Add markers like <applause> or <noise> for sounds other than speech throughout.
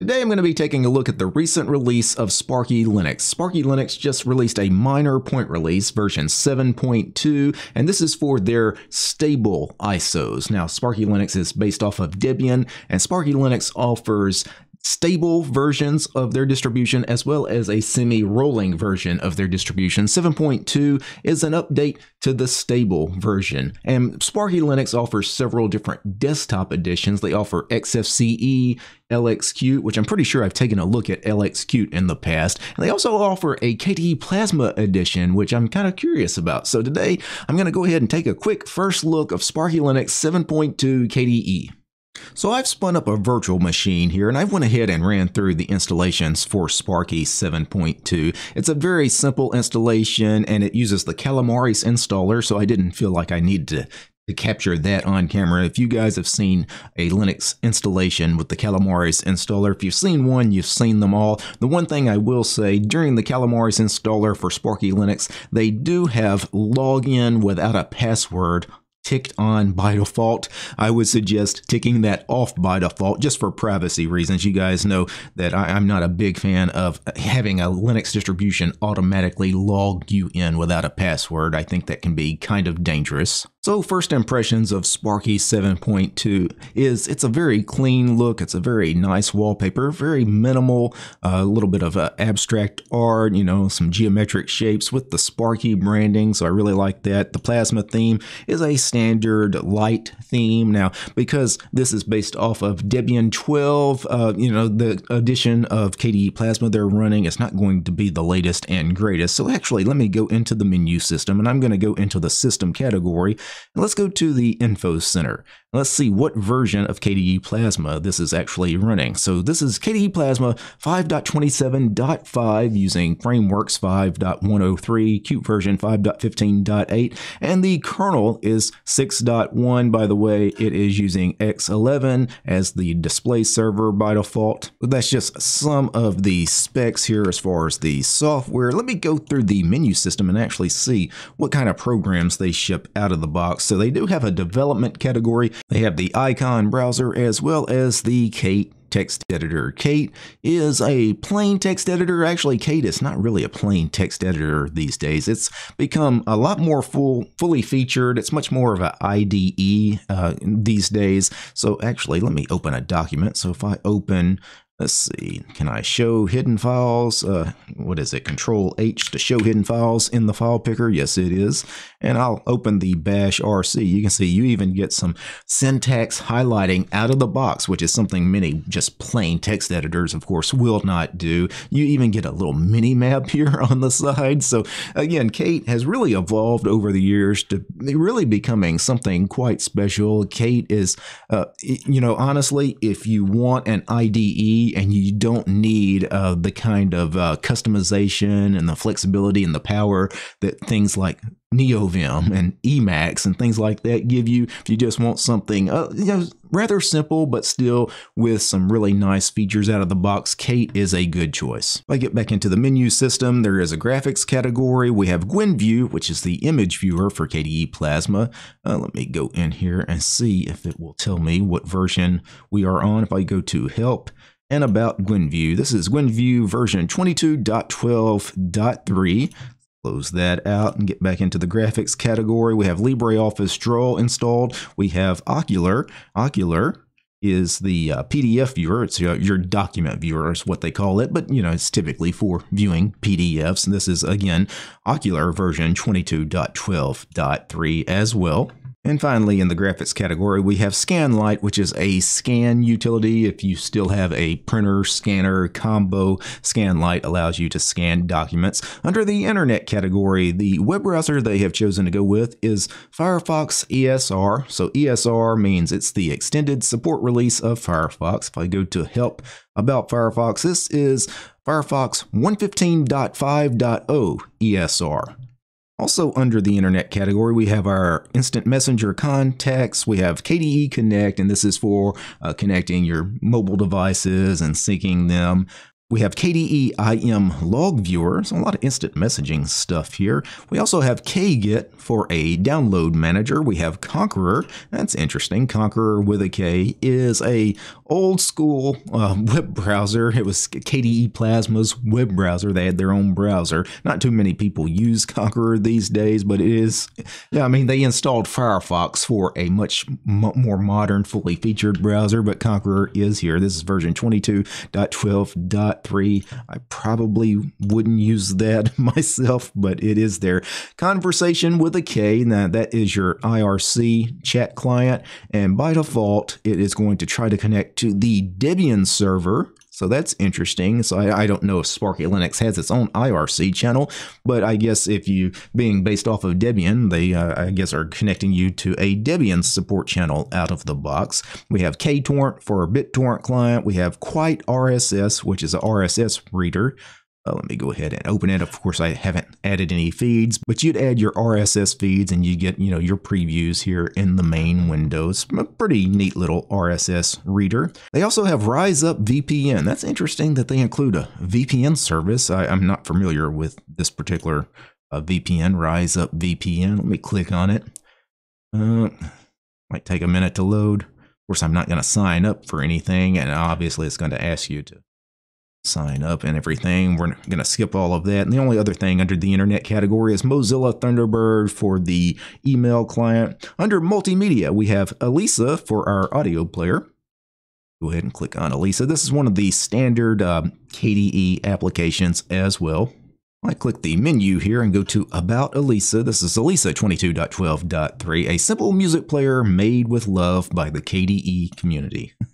Today I'm going to be taking a look at the recent release of Sparky Linux. Sparky Linux just released a minor point release, version 7.2, and this is for their stable ISOs. Now, Sparky Linux is based off of Debian, and Sparky Linux offers stable versions of their distribution as well as a semi-rolling version of their distribution. 7.2 is an update to the stable version. And Sparky Linux offers several different desktop editions. They offer XFCE, LXQt, which I'm pretty sure I've taken a look at LXQt in the past. And they also offer a KDE Plasma edition, which I'm kind of curious about. So today I'm going to go ahead and take a quick first look of Sparky Linux 7.2 KDE. So I've spun up a virtual machine here and I've went ahead and ran through the installations for Sparky 7.2. It's a very simple installation and it uses the Calamares installer so I didn't feel like I needed to to capture that on camera. If you guys have seen a Linux installation with the Calamares installer, if you've seen one, you've seen them all. The one thing I will say, during the Calamares installer for Sparky Linux, they do have login without a password ticked on by default. I would suggest ticking that off by default just for privacy reasons. You guys know that I, am not a big fan of having a Linux distribution automatically log you in without a password. I think that can be kind of dangerous. So first impressions of Sparky 7.2 is it's a very clean look. It's a very nice wallpaper, very minimal, a uh, little bit of uh, abstract art, you know, some geometric shapes with the Sparky branding. So I really like that. The plasma theme is a standard light theme. Now, because this is based off of Debian 12, uh, you know, the edition of KDE Plasma they're running, it's not going to be the latest and greatest. So actually, let me go into the menu system and I'm going to go into the system category and let's go to the Info Center. Let's see what version of KDE Plasma this is actually running. So this is KDE Plasma 5.27.5 using Frameworks 5.103, Qt version 5.15.8, and the kernel is 6.1. By the way, it is using X11 as the display server by default. That's just some of the specs here as far as the software. Let me go through the menu system and actually see what kind of programs they ship out of the box. So they do have a development category they have the icon browser as well as the Kate text editor. Kate is a plain text editor. Actually, Kate is not really a plain text editor these days. It's become a lot more full, fully featured. It's much more of an IDE uh, these days. So actually, let me open a document. So if I open Let's see, can I show hidden files? Uh, what is it, Control H to show hidden files in the file picker? Yes, it is. And I'll open the bash RC. You can see you even get some syntax highlighting out of the box, which is something many just plain text editors, of course, will not do. You even get a little mini map <laughs> here on the side. So again, Kate has really evolved over the years to really becoming something quite special. Kate is, uh, you know, honestly, if you want an IDE and you don't need uh, the kind of uh, customization and the flexibility and the power that things like NeoVim and Emacs and things like that give you. If you just want something uh, you know, rather simple, but still with some really nice features out of the box, Kate is a good choice. If I get back into the menu system, there is a graphics category. We have GwenView, which is the image viewer for KDE Plasma. Uh, let me go in here and see if it will tell me what version we are on. If I go to Help, and about GwenView. This is GwenView version 22.12.3. Close that out and get back into the graphics category. We have LibreOffice Draw installed. We have Okular. Okular is the uh, PDF viewer. It's your, your, document viewer is what they call it, but you know it's typically for viewing PDFs. And this is again Okular version 22.12.3 as well. And finally, in the graphics category, we have Skanlite, which is a scan utility. If you still have a printer scanner combo, Skanlite allows you to scan documents. Under the internet category, the web browser they have chosen to go with is Firefox ESR. So ESR means it's the extended support release of Firefox. If I go to help about Firefox, this is Firefox 115.5.0 ESR. Also, under the internet category, we have our instant messenger contacts. We have KDE Connect, and this is for uh, connecting your mobile devices and syncing them. We have KDE IM log viewer, so a lot of instant messaging stuff here. We also have KGet for a download manager. We have Konqueror, that's interesting. Konqueror with a K is a old school uh, web browser. It was KDE Plasma's web browser. They had their own browser. Not too many people use Konqueror these days, but it is, yeah, I mean, they installed Firefox for a much more modern, fully featured browser, but Konqueror is here. This is version 22.12.3. I probably wouldn't use that <laughs> myself, but it is there. Konversation with a K. Now, that is your IRC chat client, and by default, it is going to try to connect to the Debian server so that's interesting. So I, I, don't know if Sparky Linux has its own IRC channel, but I guess if you, being based off of Debian, they, uh, I guess, are connecting you to a Debian support channel out of the box. We have KTorrent for a BitTorrent client. We have Quite RSS, which is a RSS reader. Uh, let me go ahead and open it. Of course, I haven't added any feeds, but you'd add your RSS feeds and you get, you know, your previews here in the main windows. A pretty neat little RSS reader. They also have RiseUp VPN. That's interesting that they include a VPN service. I, am not familiar with this particular uh, VPN, RiseUp VPN. Let me click on it. Uh, might take a minute to load. Of course, I'm not going to sign up for anything, and obviously it's going to ask you to sign up and everything. We're going to skip all of that. And the only other thing under the internet category is Mozilla Thunderbird for the email client. Under multimedia, we have Elisa for our audio player. Go ahead and click on Elisa. This is one of the standard um, KDE applications as well. I click the menu here and go to About Elisa. This is Elisa 22.12.3, a simple music player made with love by the KDE community. <laughs>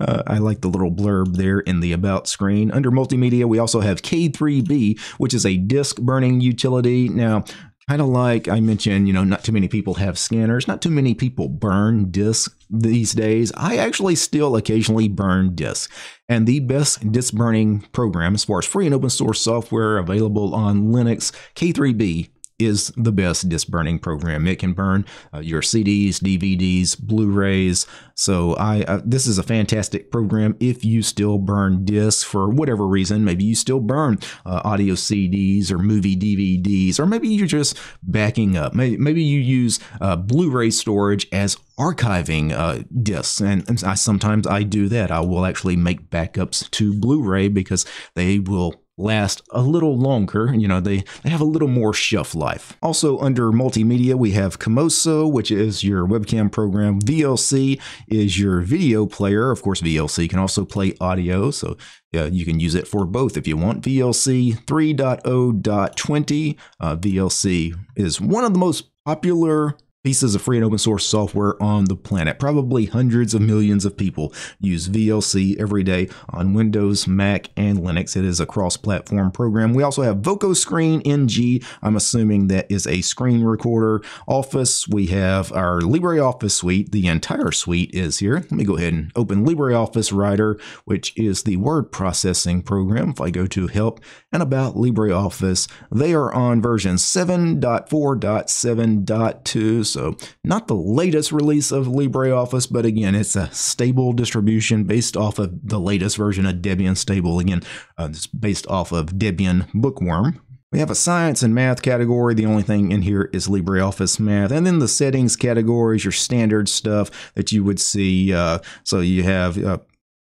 Uh, I like the little blurb there in the About screen. Under Multimedia, we also have K3B, which is a disk burning utility. Now, kind of like I mentioned, you know, not too many people have scanners, not too many people burn disks these days. I actually still occasionally burn disks. And the best disk burning program, as far as free and open source software available on Linux, K3B is the best disk burning program. It can burn uh, your CDs, DVDs, Blu-rays. So I uh, this is a fantastic program if you still burn discs for whatever reason. Maybe you still burn uh, audio CDs or movie DVDs, or maybe you're just backing up. Maybe, maybe you use uh, Blu-ray storage as archiving uh, discs and, I, sometimes I do that I will actually make backups to Blu-ray because they will last a little longer. You know, they, they have a little more shelf life. Also, under multimedia, we have Kamoso, which is your webcam program. VLC is your video player. Of course, VLC can also play audio, so yeah, you can use it for both if you want. VLC 3.0.20. Uh, VLC is one of the most popular pieces of free and open source software on the planet. Probably hundreds of millions of people use VLC every day on Windows, Mac, and Linux. It is a cross-platform program. We also have vokoscreenNG. I'm assuming that is a screen recorder. Office, we have our LibreOffice suite. The entire suite is here. Let me go ahead and open LibreOffice Writer, which is the word processing program. If I go to Help and About LibreOffice, they are on version 7.4.7.2 so not the latest release of LibreOffice, but again, it's a stable distribution based off of the latest version of Debian Stable. Again, uh, it's based off of Debian Bookworm. We have a science and math category. The only thing in here is LibreOffice Math. And then the settings categories, your standard stuff that you would see. Uh, so you have uh,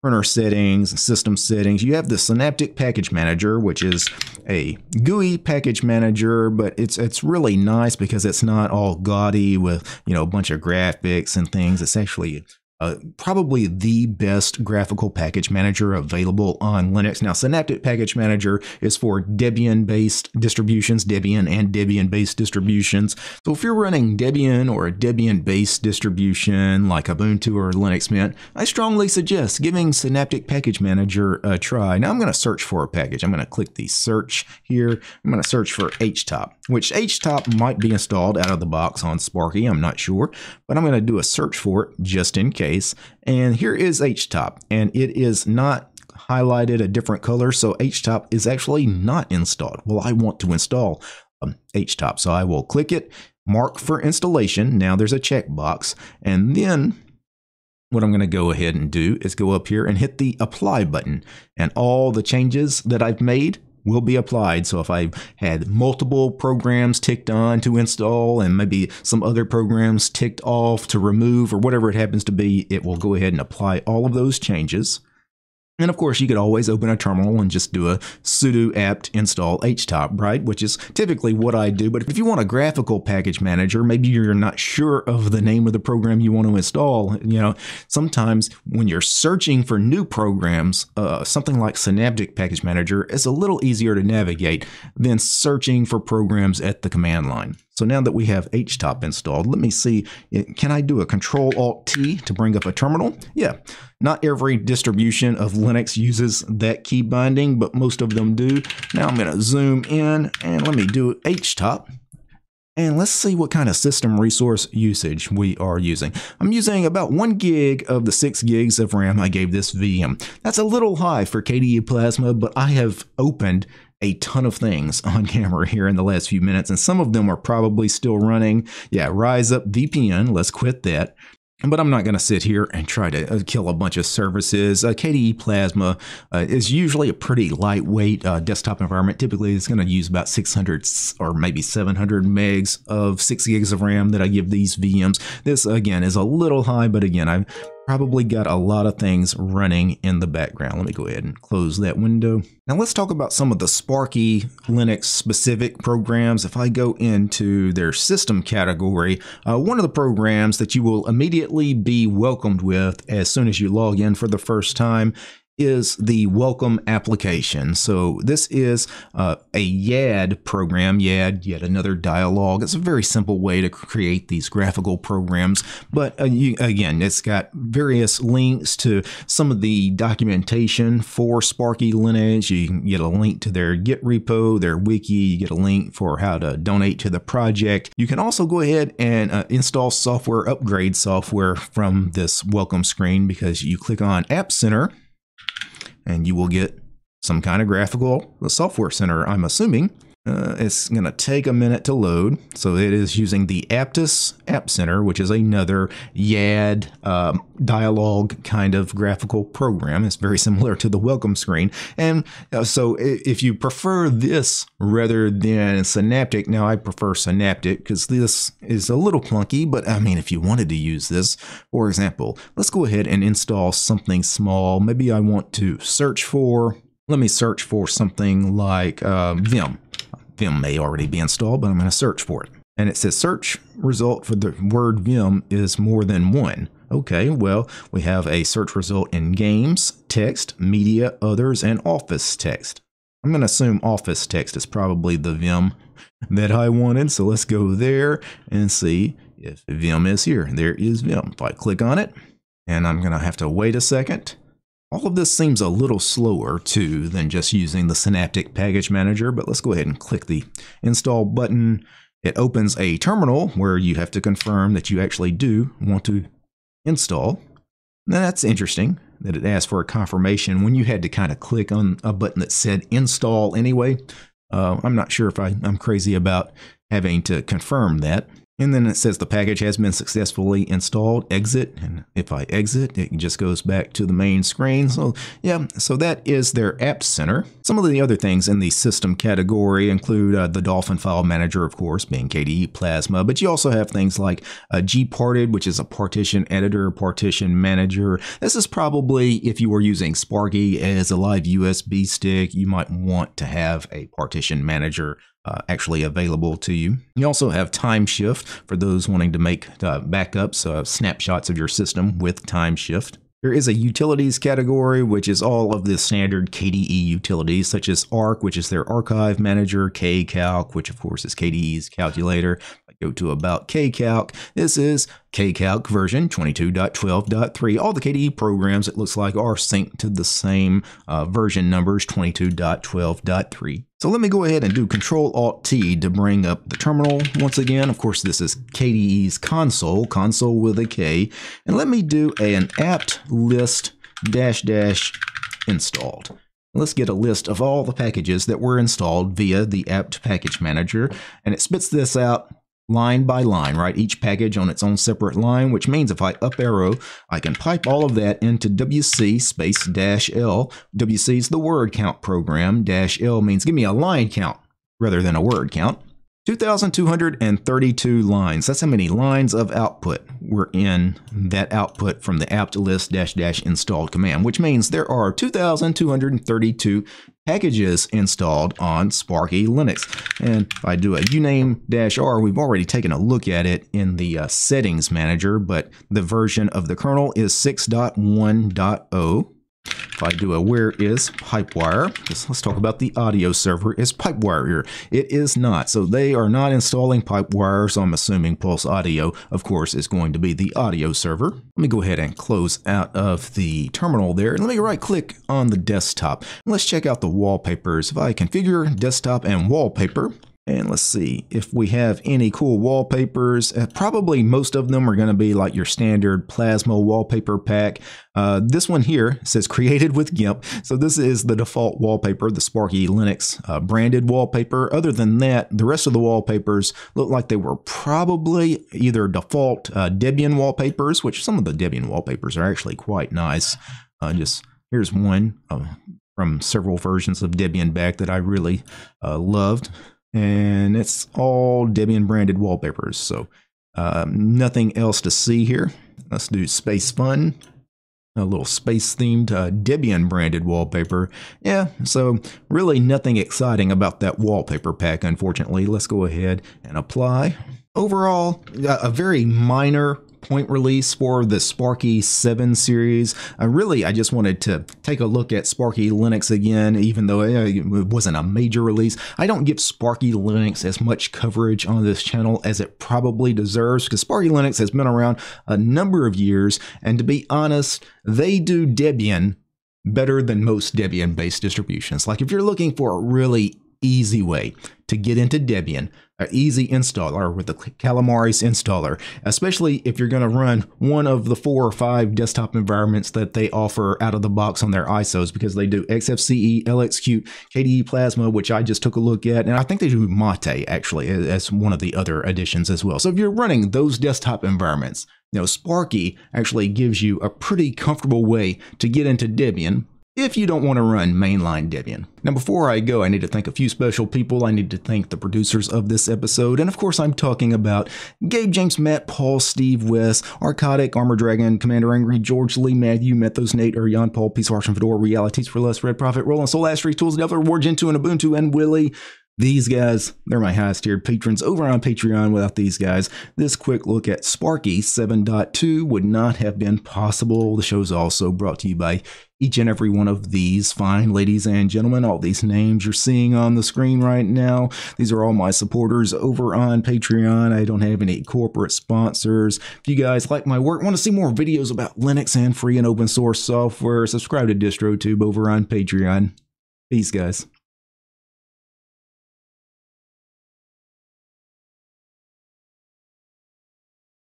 printer settings, system settings. You have the Synaptic Package Manager, which is a GUI package manager, but it's it's really nice because it's not all gaudy with you know a bunch of graphics and things. It's actually uh, probably the best graphical package manager available on Linux. Now, Synaptic Package Manager is for Debian-based distributions, Debian and Debian-based distributions. So if you're running Debian or a Debian-based distribution like Ubuntu or Linux Mint, I strongly suggest giving Synaptic Package Manager a try. Now I'm going to search for a package. I'm going to click the search here. I'm going to search for HTOP, which HTOP might be installed out of the box on Sparky. I'm not sure, but I'm going to do a search for it just in case. And here is HTOP, and it is not highlighted a different color, so HTOP is actually not installed. Well, I want to install um, HTOP, so I will click it, mark for installation. Now there's a checkbox, and then what I'm going to go ahead and do is go up here and hit the apply button and all the changes that I've made will be applied. So if I had multiple programs ticked on to install and maybe some other programs ticked off to remove or whatever it happens to be, it will go ahead and apply all of those changes. And of course, you could always open a terminal and just do a sudo apt install htop, right? Which is typically what I do. But if you want a graphical package manager, maybe you're not sure of the name of the program you want to install. You know, sometimes when you're searching for new programs, uh, something like Synaptic Package Manager is a little easier to navigate than searching for programs at the command line. So now that we have htop installed, let me see, eh, can I do a Control Alt T to bring up a terminal? Yeah, not every distribution of Linux uses that key binding, but most of them do. Now I'm going to zoom in and let me do htop. And let's see what kind of system resource usage we are using. I'm using about one gig of the six gigs of RAM I gave this VM. That's a little high for KDE Plasma, but I have opened a ton of things <laughs> on camera here in the last few minutes, and some of them are probably still running. Yeah, Rise Up VPN, let's quit that. But I'm not going to sit here and try to uh, kill a bunch of services. Uh, KDE Plasma uh, is usually a pretty lightweight uh, desktop environment. Typically, it's going to use about 600 or maybe 700 megs of 6 gigs of RAM that I give these VMs. This, again, is a little high, but again, I probably got a lot of things running in the background. Let me go ahead and close that window. Now let's talk about some of the Sparky Linux specific programs. If I go into their system category, uh, one of the programs that you will immediately be welcomed with as soon as you log in for the first time is the welcome application. So this is uh, a YAD program, YAD, yet another dialogue. It's a very simple way to create these graphical programs. But uh, you, again, it's got various links to some of the documentation for Sparky Linux. You can get a link to their Git repo, their wiki. You get a link for how to donate to the project. You can also go ahead and uh, install software, upgrade software from this welcome screen because you click on App Center and you will get some kind of graphical software center, I'm assuming. Uh, it's going to take a minute to load. So it is using the Aptus App Center, which is another YAD um, dialogue kind of graphical program. It's very similar to the welcome screen. And uh, so if you prefer this rather than Synaptic, now I prefer Synaptic because this is a little clunky, but I mean, if you wanted to use this, for example, let's go ahead and install something small. Maybe I want to search for, let me search for something like uh, Vim. Vim may already be installed, but I'm going to search for it. And it says search result for the word Vim is more than one. Okay, well, we have a search result in games, text, media, others, and office text. I'm going to assume office text is probably the Vim that I wanted. So let's go there and see if Vim is here. There is Vim. If I click on it, and I'm going to have to wait a second all of this seems a little slower too than just using the Synaptic Package Manager, but let's go ahead and click the install button. It opens a terminal where you have to confirm that you actually do want to install. Now that's interesting that it asks for a confirmation when you had to kind of click on a button that said install anyway. Uh, I'm not sure if I, I'm crazy about having to confirm that. And then it says the package has been successfully installed, exit. And if I exit, it just goes back to the main screen. So yeah, so that is their app center. Some of the other things in the system category include uh, the Dolphin file manager, of course, being KDE Plasma, but you also have things like uh, gparted, which is a partition editor, partition manager. This is probably if you were using Sparky as a live USB stick, you might want to have a partition manager uh, actually available to you. You also have Timeshift for those wanting to make uh, backups, uh, snapshots of your system with Timeshift. There is a utilities category, which is all of the standard KDE utilities, such as Ark, which is their archive manager, KCalc, which of course is KDE's calculator, I go to About KCalc. This is KCalc version 22.12.3. All the KDE programs, it looks like, are synced to the same uh, version numbers 22.12.3. So let me go ahead and do Control Alt T to bring up the terminal once again. Of course, this is KDE's Konsole, Konsole with a K. And let me do a, an apt list dash dash installed. Let's get a list of all the packages that were installed via the apt package manager. And it spits this out line by line, right? Each package on its own separate line, which means if I up arrow, I can pipe all of that into WC space dash L. WC is the word count program. Dash L means give me a line count rather than a word count. 2,232 lines. That's how many lines of output were in that output from the apt list dash dash installed command, which means there are 2,232 packages installed on Sparky Linux. And if I do a uname dash r, we've already taken a look at it in the uh, settings manager, but the version of the kernel is 6.1.0. If I do a where is Pipewire, let's talk about the audio server. Is Pipewire here? It is not. So they are not installing Pipewire, so I'm assuming Pulse Audio, of course, is going to be the audio server. Let me go ahead and close out of the terminal there. And let me right click on the desktop. let's check out the wallpapers. If I configure desktop and wallpaper, and let's see if we have any cool wallpapers. Uh, probably most of them are going to be like your standard Plasma wallpaper pack. Uh, this one here says created with GIMP. So this is the default wallpaper, the Sparky Linux uh, branded wallpaper. Other than that, the rest of the wallpapers look like they were probably either default uh, Debian wallpapers, which some of the Debian wallpapers are actually quite nice. Uh, just here's one from several versions of Debian back that I really loved and it's all Debian branded wallpapers. So um, nothing else to see here. Let's do Space Fun, a little space themed uh, Debian branded wallpaper. Yeah, so really nothing exciting about that wallpaper pack, unfortunately. Let's go ahead and apply. Overall, a very minor point release for the Sparky 7 series. I really, I just wanted to take a look at Sparky Linux again, even though uh, it wasn't a major release. I don't give Sparky Linux as much coverage on this channel as it probably deserves because Sparky Linux has been around a number of years, and to be honest, they do Debian better than most Debian based distributions. Like if you're looking for a really easy way to get into Debian, an easy installer with the Calamares installer, especially if you're going to run one of the four or five desktop environments that they offer out of the box on their ISOs because they do XFCE, LXQt, KDE Plasma, which I just took a look at, and I think they do Mate actually as one of the other additions as well. So if you're running those desktop environments, you know, Sparky actually gives you a pretty comfortable way to get into Debian if you don't want to run mainline Debian. Now, before I go, I need to thank a few special people. I need to thank the producers of this episode. And of course, I'm talking about Gabe, James, Matt, Paul, Steve, Wes, Arcodic, Armor Dragon, Commander Angry, George Lee, Matthew, Methos, Nate, Urian, Paul, Peace, Arch, and Fedora, Realities for Less, Red Prophet, Roland, Soul, Astri, Tools, Devil, War, Gentoo, and Ubuntu, and Willie. These guys, they're my highest tiered patrons over on Patreon. Without these guys, this quick look at Sparky 7.2 would not have been possible. The show is also brought to you by each and every one of these fine ladies and gentlemen. All these names you're seeing on the screen right now, these are all my supporters over on Patreon. I don't have any corporate sponsors. If you guys like my work, want to see more videos about Linux and free and open source software, subscribe to DistroTube over on Patreon. Peace, guys.